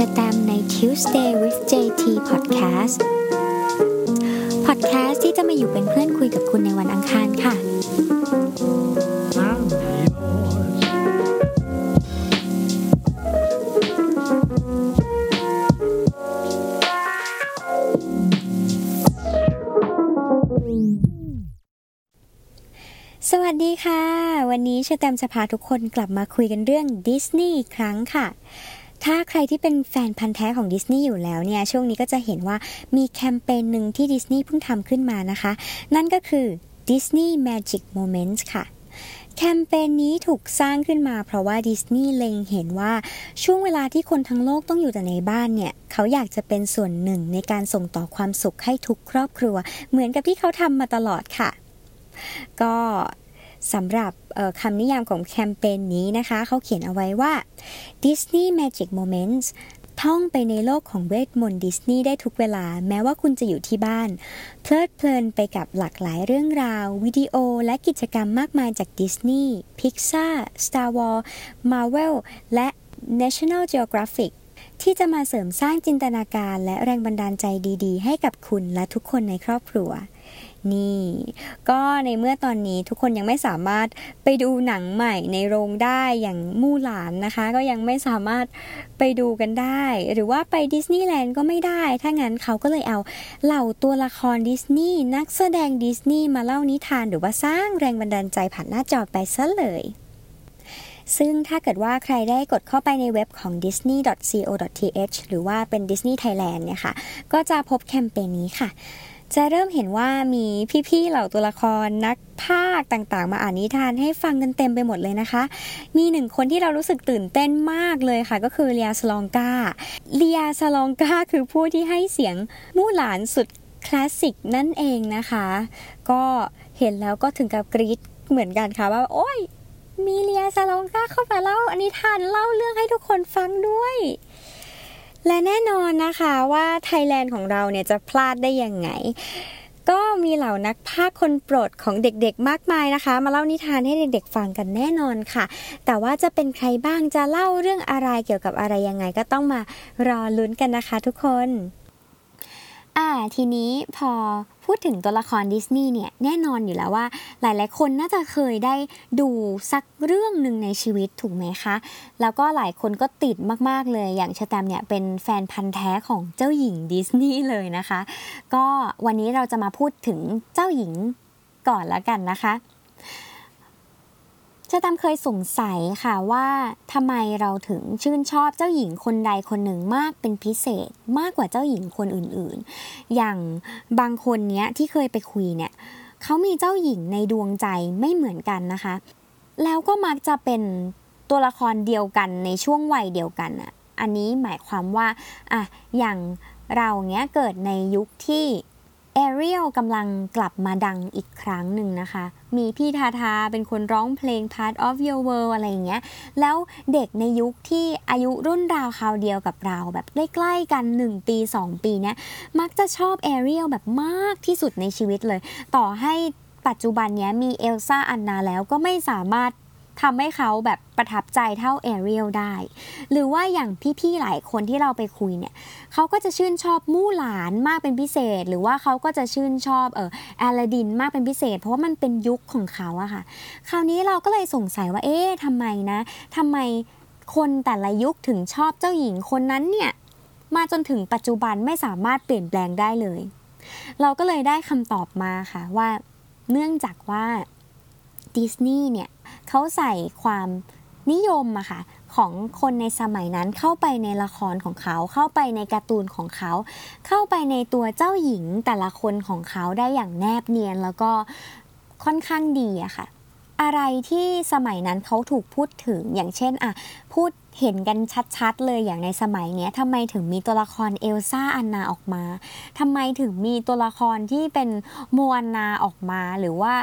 ชอแตมใน Tuesday with JT Podcast Podcast ที่จะมาอยู่เป็นเพื่อนคุยกับคุณในวันอังคารค่ะ สวัสดีค่ะ วันนี้เชอแตมจะพาทุกคนกลับมาคุยกันเรื่องดิสนีย์อีกครั้งค่ะ ถ้าใครที่เป็นแฟนพันธ์แท้ของดิสนีย์อยู่แล้วเนี่ย ช่วงนี้ก็จะเห็นว่ามีแคมเปญหนึ่งที่ดิสนีย์เพิ่งทำขึ้นมานะคะ นั่นก็คือ Disney Magic Moments ค่ะแคมเปญนี้ถูกสร้างขึ้นมาเพราะว่าดิสนีย์เล็งเห็นว่าช่วงเวลาที่คนทั้งโลกต้องอยู่แต่ในบ้านเนี่ย เขาอยากจะเป็นส่วนหนึ่งในการส่งต่อความสุขให้ทุกครอบครัว เหมือนกับที่เขาทำมาตลอดค่ะ ก็ สำหรับคำนิยามของแคมเปญนี้นะคะ เขาเขียนเอาไว้ว่า Disney Magic Moments ท่องไปในโลกของเวทมนต์ดิสนีย์ได้ทุกเวลาแม้ว่าคุณจะอยู่ที่บ้าน เพลิดเพลินไปกับหลากหลายเรื่องราว วิดีโอ และกิจกรรมมากมายจากดิสนีย์ Pixar Star Wars Marvel และ National Geographic ที่จะมาเสริมสร้างจินตนาการและแรงบันดาลใจดี ๆ ให้กับคุณและทุกคนในครอบครัว นี่ ก็ในเมื่อตอนนี้ทุกคนยังไม่สามารถไปดูหนังใหม่ในโรงได้อย่างมู่หลานนะคะ ก็ยังไม่สามารถไปดูกันได้ หรือว่าไปดิสนีย์แลนด์ก็ไม่ได้ ถ้างั้นเขาก็เลยเอาเหล่าตัวละครดิสนีย์นักแสดงดิสนีย์มาเล่านิทานหรือว่าสร้างแรงบันดาลใจผ่านหน้าจอไปซะเลยซึ่งถ้าเกิดว่าใครได้กดเข้าไปในเว็บของ disney.co.th หรือว่าเป็น Disney Thailand เนี่ยค่ะ ก็จะพบแคมเปญนี้ค่ะ จะเริ่มเห็นว่ามีพี่ๆเหล่าตัวละครนักภาคต่างๆ มาอ่านนิทานให้ฟังกันเต็มไปหมดเลยนะคะ มีหนึ่งคนที่เรารู้สึกตื่นเต้นมากเลยค่ะ ก็คือเลียสลองกาเลียสลองกาคือผู้ที่ให้เสียงมู่หลานสุดคลาสสิกนั่นเองนะคะ ก็เห็นแล้วก็ถึงกับกรี๊ดเหมือนกันค่ะว่า โอ้ยมีเลียซาลองกาเข้ามาเล่าอันนิทานเล่าเรื่องให้ทุกคนฟังด้วย และแน่นอนนะคะว่าไทยแลนด์ของเราเนี่ยจะพลาดได้ยังไง ก็มีเหล่านักภาคคนโปรดของเด็กๆมากมายนะคะ มาเล่านิทานให้เด็กๆฟังกันแน่นอนค่ะ แต่ว่าจะเป็นใครบ้างจะเล่าเรื่องอะไรเกี่ยวกับอะไรยังไง ก็ต้องมารอลุ้นกันนะคะทุกคน อ่าทีนี้พอพูดถึงตัวละครดิสนีย์เนี่ยแน่นอนอยู่แล้วว่า หลายๆ คนน่าจะเคยได้ดูสักเรื่องหนึ่งในชีวิตถูกไหมคะ แล้วก็หลายคนก็ติดมากๆเลยอย่างชแตมเนี่ยเป็นแฟนพันธ์แท้ของเจ้าหญิงดิสนีย์เลยนะคะ ก็วันนี้เราจะมาพูดถึงเจ้าหญิงก่อนแล้วกันนะคะ ชะตามเคยสงสัยค่ะว่าทำไมเราถึงชื่นชอบเจ้าหญิงคนใดคนหนึ่งมากเป็นพิเศษมากกว่าเจ้าหญิงคนอื่นๆ อย่างบางคนเนี้ยที่เคยไปคุยเนี่ยเขามีเจ้าหญิงในดวงใจไม่เหมือนกันนะคะ แล้วก็มักจะเป็นตัวละครเดียวกันในช่วงวัยเดียวกันอะอันนี้หมายความว่าอะอย่างเราเนี้ยเกิดในยุคที่แอเรียลกำลังกลับมาดังอีกครั้งหนึ่งนะคะ มีพี่ทาทาเป็นคนร้องเพลง Part of Your World อะไรอย่างเงี้ย แล้วเด็กในยุคที่อายุรุ่นราวคราวเดียวกับเราแบบใกล้ๆกัน 1 ปี 2 ปีเนี้ยมักจะชอบแอเรียลแบบมากที่สุดในชีวิตเลย ต่อให้ปัจจุบันนี้มีเอลซ่าอันนาแล้วก็ไม่สามารถ ทำให้เขาแบบประทับใจเท่าแอเรียลได้ หรือว่าอย่างพี่ๆหลายคนที่เราไปคุยเนี่ยเขาก็จะชื่นชอบมู่หลานมากเป็นพิเศษ หรือว่าเขาก็จะชื่นชอบเออแอลาดินมากเป็นพิเศษ เพราะว่ามันเป็นยุคของเขาอะค่ะ คราวนี้เราก็เลยสงสัยว่าเอ๊ะทำไมนะทำไมคนแต่ละยุคถึงชอบเจ้าหญิงคนนั้นเนี่ยมาจนถึงปัจจุบันไม่สามารถเปลี่ยนแปลงได้เลย เราก็เลยได้คำตอบมาค่ะว่าเนื่องจากว่าดิสนีย์เนี่ย เขาใส่ความนิยมอะค่ะของคนในสมัยนั้นเข้าไปในละครของเขาเข้าไปในการ์ตูนของเขา เข้าไปในตัวเจ้าหญิงแต่ละคนของเขาได้อย่างแนบเนียนแล้วก็ค่อนข้างดีอะค่ะ อะไรที่สมัยนั้นเขาถูกพูดถึงอย่างเช่นอะพูดเห็นกันชัดๆ เลยอย่างในสมัยนี้ทำไมถึงมีตัวละครเอลซ่าอันนาออกมาทำไมถึงมีตัวละครที่เป็นโมอานาออกมาหรือว่า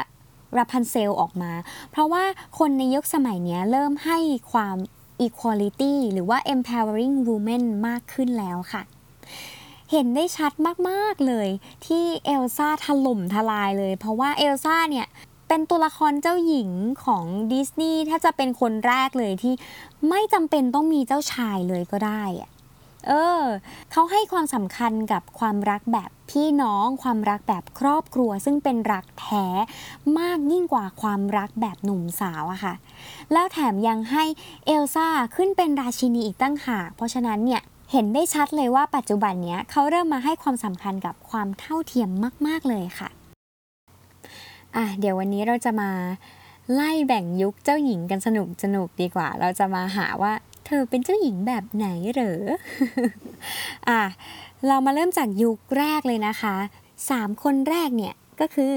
ราพันเซลออกมา เพราะว่าคนในยุคสมัยนี้เริ่มให้ความ equality หรือว่า empowering women มากขึ้นแล้วค่ะ เห็นได้ชัดมาก ๆ เลยที่เอลซ่าถล่มทลายเลย เพราะว่าเอลซ่าเนี่ยเป็นตัวละครเจ้าหญิงของดิสนีย์ถ้าจะเป็นคนแรกเลยที่ไม่จำเป็นต้องมีเจ้าชายเลยก็ได้อะ เออเขาให้ความสำคัญกับความรักแบบพี่น้องความรักแบบครอบครัว ซึ่งเป็นรักแท้มากยิ่งกว่าความรักแบบหนุ่มสาวอะค่ะ แล้วแถมยังให้เอลซ่าขึ้นเป็นราชินีอีกตั้งหาก เพราะฉะนั้นเนี่ยเห็นได้ชัดเลยว่าปัจจุบันเนี้ยเขาเริ่มมาให้ความสำคัญกับความเท่าเทียมมาก ๆเลยค่ะอะเดี๋ยววันนี้เราจะมาไล่แบ่งยุคเจ้าหญิงกันสนุกสนุกดีกว่า เราจะมาหาว่า เธอเป็นเจ้าหญิงแบบไหนเหรออะเรามาเริ่มจากยุคแรกเลยนะคะสามคนแรกเนี่ยก็คือ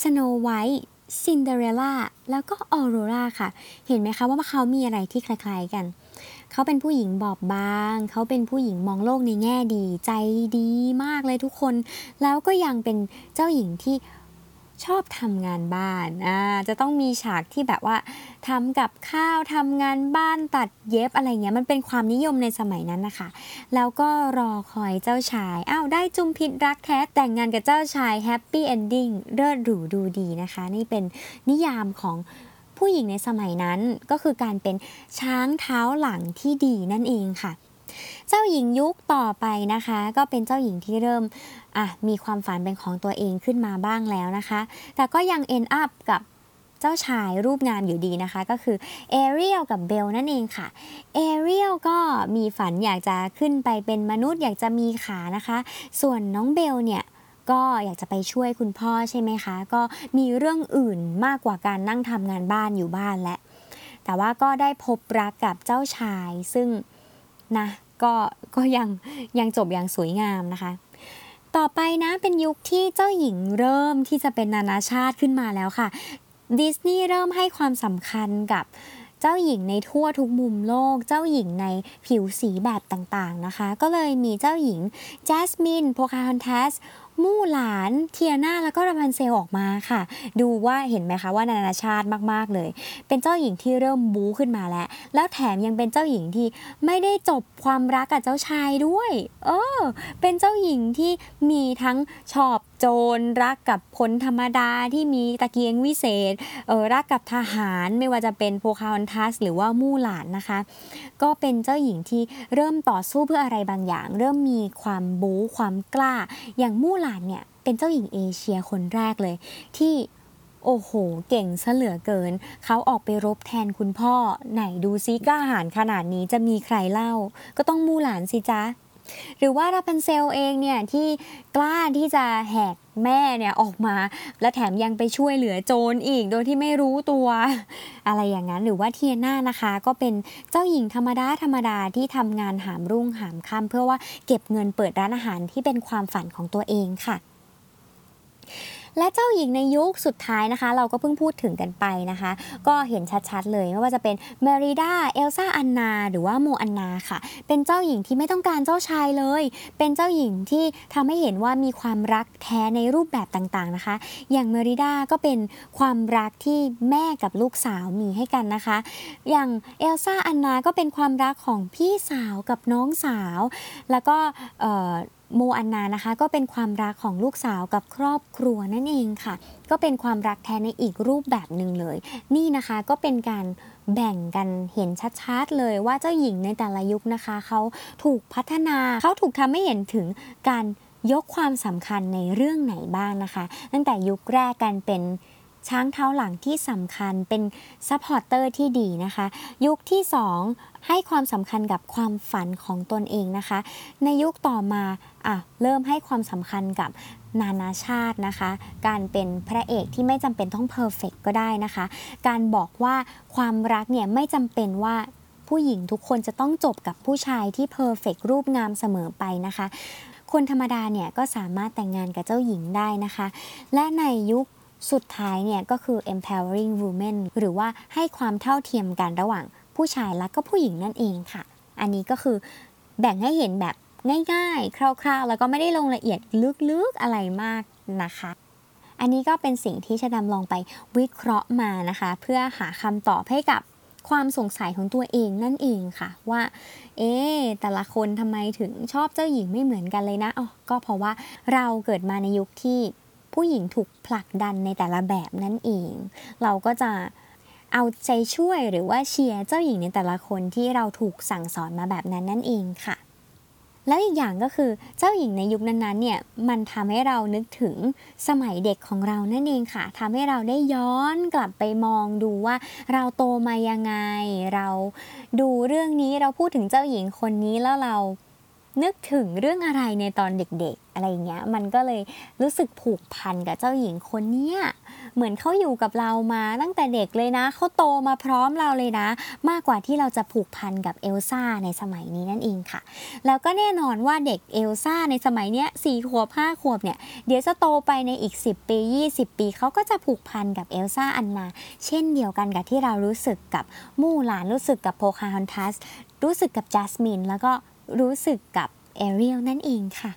สโนไวท์ซินเดอเรลล่าแล้วก็ออโรราค่ะ เห็นไหมคะว่าเขามีอะไรที่คล้ายๆกัน เขาเป็นผู้หญิงบอบบาง เขาเป็นผู้หญิงมองโลกในแง่ดี ใจดีมากเลยทุกคน แล้วก็ยังเป็นเจ้าหญิงที่ ชอบทำงานบ้านอ่าจะต้องมีฉากที่แบบว่าทำกับข้าวทำงานบ้านตัดเย็บอะไรเงี้ยมันเป็นความนิยมในสมัยนั้นนะคะ แล้วก็รอคอยเจ้าชายอ้าวได้จุมพิษรักแท้แต่งงานกับเจ้าชายแฮปปี้เอนดิ้งเลิศหรูดูดีนะคะ นี่เป็นนิยามของผู้หญิงในสมัยนั้นก็คือการเป็นช้างเท้าหลังที่ดีนั่นเองค่ะ เจ้าหญิงยุคต่อไปนะคะ ก็เป็นเจ้าหญิงที่เริ่มอะมีความฝันเป็นของตัวเองขึ้นมาบ้างแล้วนะคะ แต่ก็ยัง end up กับเจ้าชายรูปงามอยู่ดีนะคะ ก็คือเอเรียลกับเบลนั่นเองค่ะเอเรียลก็มีฝันอยากจะขึ้นไปเป็นมนุษย์อยากจะมีขานะคะ ส่วนน้องเบลเนี่ยก็อยากจะไปช่วยคุณพ่อใช่ไหมคะ ก็มีเรื่องอื่นมากกว่าการนั่งทำงานบ้านอยู่บ้านและ แต่ว่าก็ได้พบรักกับเจ้าชายซึ่งนะ ก็ก็ยังยังจบอย่างสวยงามนะคะ ต่อไปนะเป็นยุคที่เจ้าหญิงเริ่มที่จะเป็นนานาชาติขึ้นมาแล้วค่ะดิสนีย์เริ่มให้ความสำคัญกับเจ้าหญิงในทั่วทุกมุมโลก เจ้าหญิงในผิวสีแบบต่างๆนะคะ ก็เลยมีเจ้าหญิงแจสมินโพคาฮอนทัส มู่หลานเทียนาแล้วก็ราพันเซลออกมาค่ะ ดูว่าเห็นไหมคะว่านานาชาติมาก ๆ เลย เป็นเจ้าหญิงที่เริ่มบู๊ขึ้นมาแล้ว แล้วแถมยังเป็นเจ้าหญิงที่ไม่ได้จบความรักกับเจ้าชายด้วย เออ เป็นเจ้าหญิงที่มีทั้งชอบโจรรักกับคนธรรมดาที่มีตะเกียงวิเศษเออรักกับทหารไม่ว่าจะเป็นโพคาฮอนทัสหรือว่ามู่หลานนะคะ ก็เป็นเจ้าหญิงที่เริ่มต่อสู้เพื่ออะไรบางอย่าง เริ่มมีความบู๊ความกล้าอย่างมู่หลานเนี่ยเป็นเจ้าหญิงเอเชียคนแรกเลย ที่โอ้โห เก่งซะเหลือเกิน เขาออกไปรบแทนคุณพ่อ ไหนดูซิกล้าหาญขนาดนี้จะมีใครเล่า ก็ต้องมู่หลานสิจ๊ะ หรือว่าราพันเซลเองเนี่ยที่กล้าที่จะแหก แม่เนี่ยออกมา และแถมยังไปช่วยเหลือโจรอีกโดยที่ไม่รู้ตัว อะไรอย่างนั้นหรือว่าเทียน่านะคะ ก็เป็นเจ้าหญิงธรรมดาธรรมดาที่ทำงานหามรุ่งหามค่ำเพื่อว่าเก็บเงินเปิดร้านอาหารที่เป็นความฝันของตัวเองค่ะ และเจ้าหญิงในยุคสุดท้ายนะคะ เราก็เพิ่งพูดถึงกันไปนะคะ ก็เห็นชัดๆเลยไม่ว่าจะเป็นเมริดาเอลซ่าอันนาหรือว่าโมอันนาค่ะ เป็นเจ้าหญิงที่ไม่ต้องการเจ้าชายเลย เป็นเจ้าหญิงที่ทำให้เห็นว่ามีความรักแท้ในรูปแบบต่างๆนะคะ อย่างเมริดาก็เป็นความรักที่แม่กับลูกสาวมีให้กันนะคะ อย่างเอลซ่าอันนาก็เป็นความรักของพี่สาวกับน้องสาว แล้วก็ โมอาน่านะคะก็เป็นความรักของลูกสาวกับครอบครัวนั่นเองค่ะ ก็เป็นความรักแท้ในอีกรูปแบบหนึ่งเลย นี่นะคะก็เป็นการแบ่งกันเห็นชัดๆเลยว่าเจ้าหญิงในแต่ละยุคนะคะเขาถูกพัฒนาเขาถูกทำให้เห็นถึงการยกความสำคัญในเรื่องไหนบ้างนะคะ ตั้งแต่ยุคแรกกันเป็น ช้างเท้าหลังที่สำคัญเป็น supporter ที่ดีนะคะ ยุคที่ 2 ให้ความสำคัญกับความฝันของตนเองนะคะ ในยุคต่อมาอะเริ่มให้ความสำคัญกับนานาชาตินะคะ การเป็นพระเอกที่ไม่จำเป็นต้อง perfect ก็ได้นะคะ การบอกว่าความรักเนี่ยไม่จำเป็นว่าผู้หญิงทุกคนจะต้องจบกับผู้ชายที่ perfect รูปงามเสมอไปนะคะ คนธรรมดาเนี่ยก็สามารถแต่งงานกับเจ้าหญิงได้นะคะ และในยุค สุดท้ายเนี่ยก็คือ empowering women หรือว่าให้ความเท่าเทียมกันระหว่างผู้ชายและก็ผู้หญิงนั่นเองค่ะ อันนี้ก็คือแบ่งให้เห็นแบบง่ายๆ คร่าวๆ แล้วก็ไม่ได้ลงละเอียดลึกๆอะไรมากนะคะ อันนี้ก็เป็นสิ่งที่ชะดำลองไปวิเคราะห์มานะคะ เพื่อหาคำตอบให้กับความสงสัยของตัวเองนั่นเองค่ะว่า เอ๊แต่ละคนทำไมถึงชอบเจ้าหญิงไม่เหมือนกันเลยนะอ๋อก็เพราะว่าเราเกิดมาในยุคที่ ผู้หญิงถูกผลักดันในแต่ละแบบนั่นเอง เราก็จะเอาใจช่วยหรือว่าเชียร์เจ้าหญิงในแต่ละคนที่เราถูกสั่งสอนมาแบบนั้นนั่นเองค่ะ แล้วอีกอย่างก็คือเจ้าหญิงในยุคนั้นๆเนี่ยมันทำให้เรานึกถึงสมัยเด็กของเรานั่นเองค่ะทำให้เราได้ย้อนกลับไปมองดูว่าเราโตมายังไง เราดูเรื่องนี้เราพูดถึงเจ้าหญิงคนนี้แล้วเรา นึกถึงเรื่องอะไรในตอนเด็กๆ อะไรเงี้ย มันก็เลยรู้สึกผูกพันกับเจ้าหญิงคนเนี้ยเหมือนเขาอยู่กับเรามาตั้งแต่เด็กเลยนะเขาโตมาพร้อมเราเลยนะ มากกว่าที่เราจะผูกพันกับเอลซ่าในสมัยนี้นั่นเองค่ะ แล้วก็แน่นอนว่าเด็กเอลซ่าในสมัยเนี้ยสี่ขวบห้าขวบเนี่ยเดี๋ยวจะโตไปในอีก 10 ปี 20 ปีเขาก็จะผูกพันกับเอลซ่าอันนา เช่นเดียวกันกับที่เรารู้สึกกับมู่หลานรู้สึกกับโพคาฮอนทัสรู้สึกกับจัสมินแล้วก็ รู้สึกกับแอเรียลนั่นเองค่ะ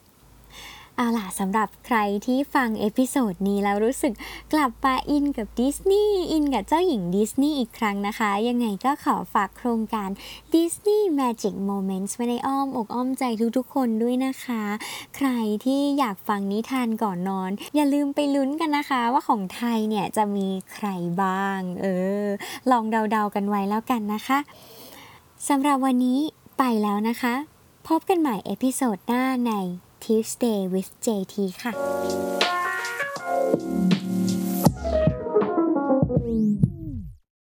เอาล่ะสำหรับใครที่ฟัง episode นี้แล้วรู้สึกกลับมาอินกับดิสนีย์อินกับเจ้าหญิงดิสนีย์อีกครั้งนะคะ ยังไงก็ขอฝากโครงการ Disney Magic Moments ไว้ในอ้อมอกอ้อมใจทุกๆคนด้วยนะคะ ใครที่อยากฟังนิทานก่อนนอน อย่าลืมไปลุ้นกันนะคะ ว่าของไทยเนี่ยจะมีใครบ้าง เออ ลองเดาๆกันไว้แล้วกันนะคะสำหรับวันนี้ไปแล้วนะคะ พบกันใหม่ episode หน้าใน Tuesday with JT ค่ะ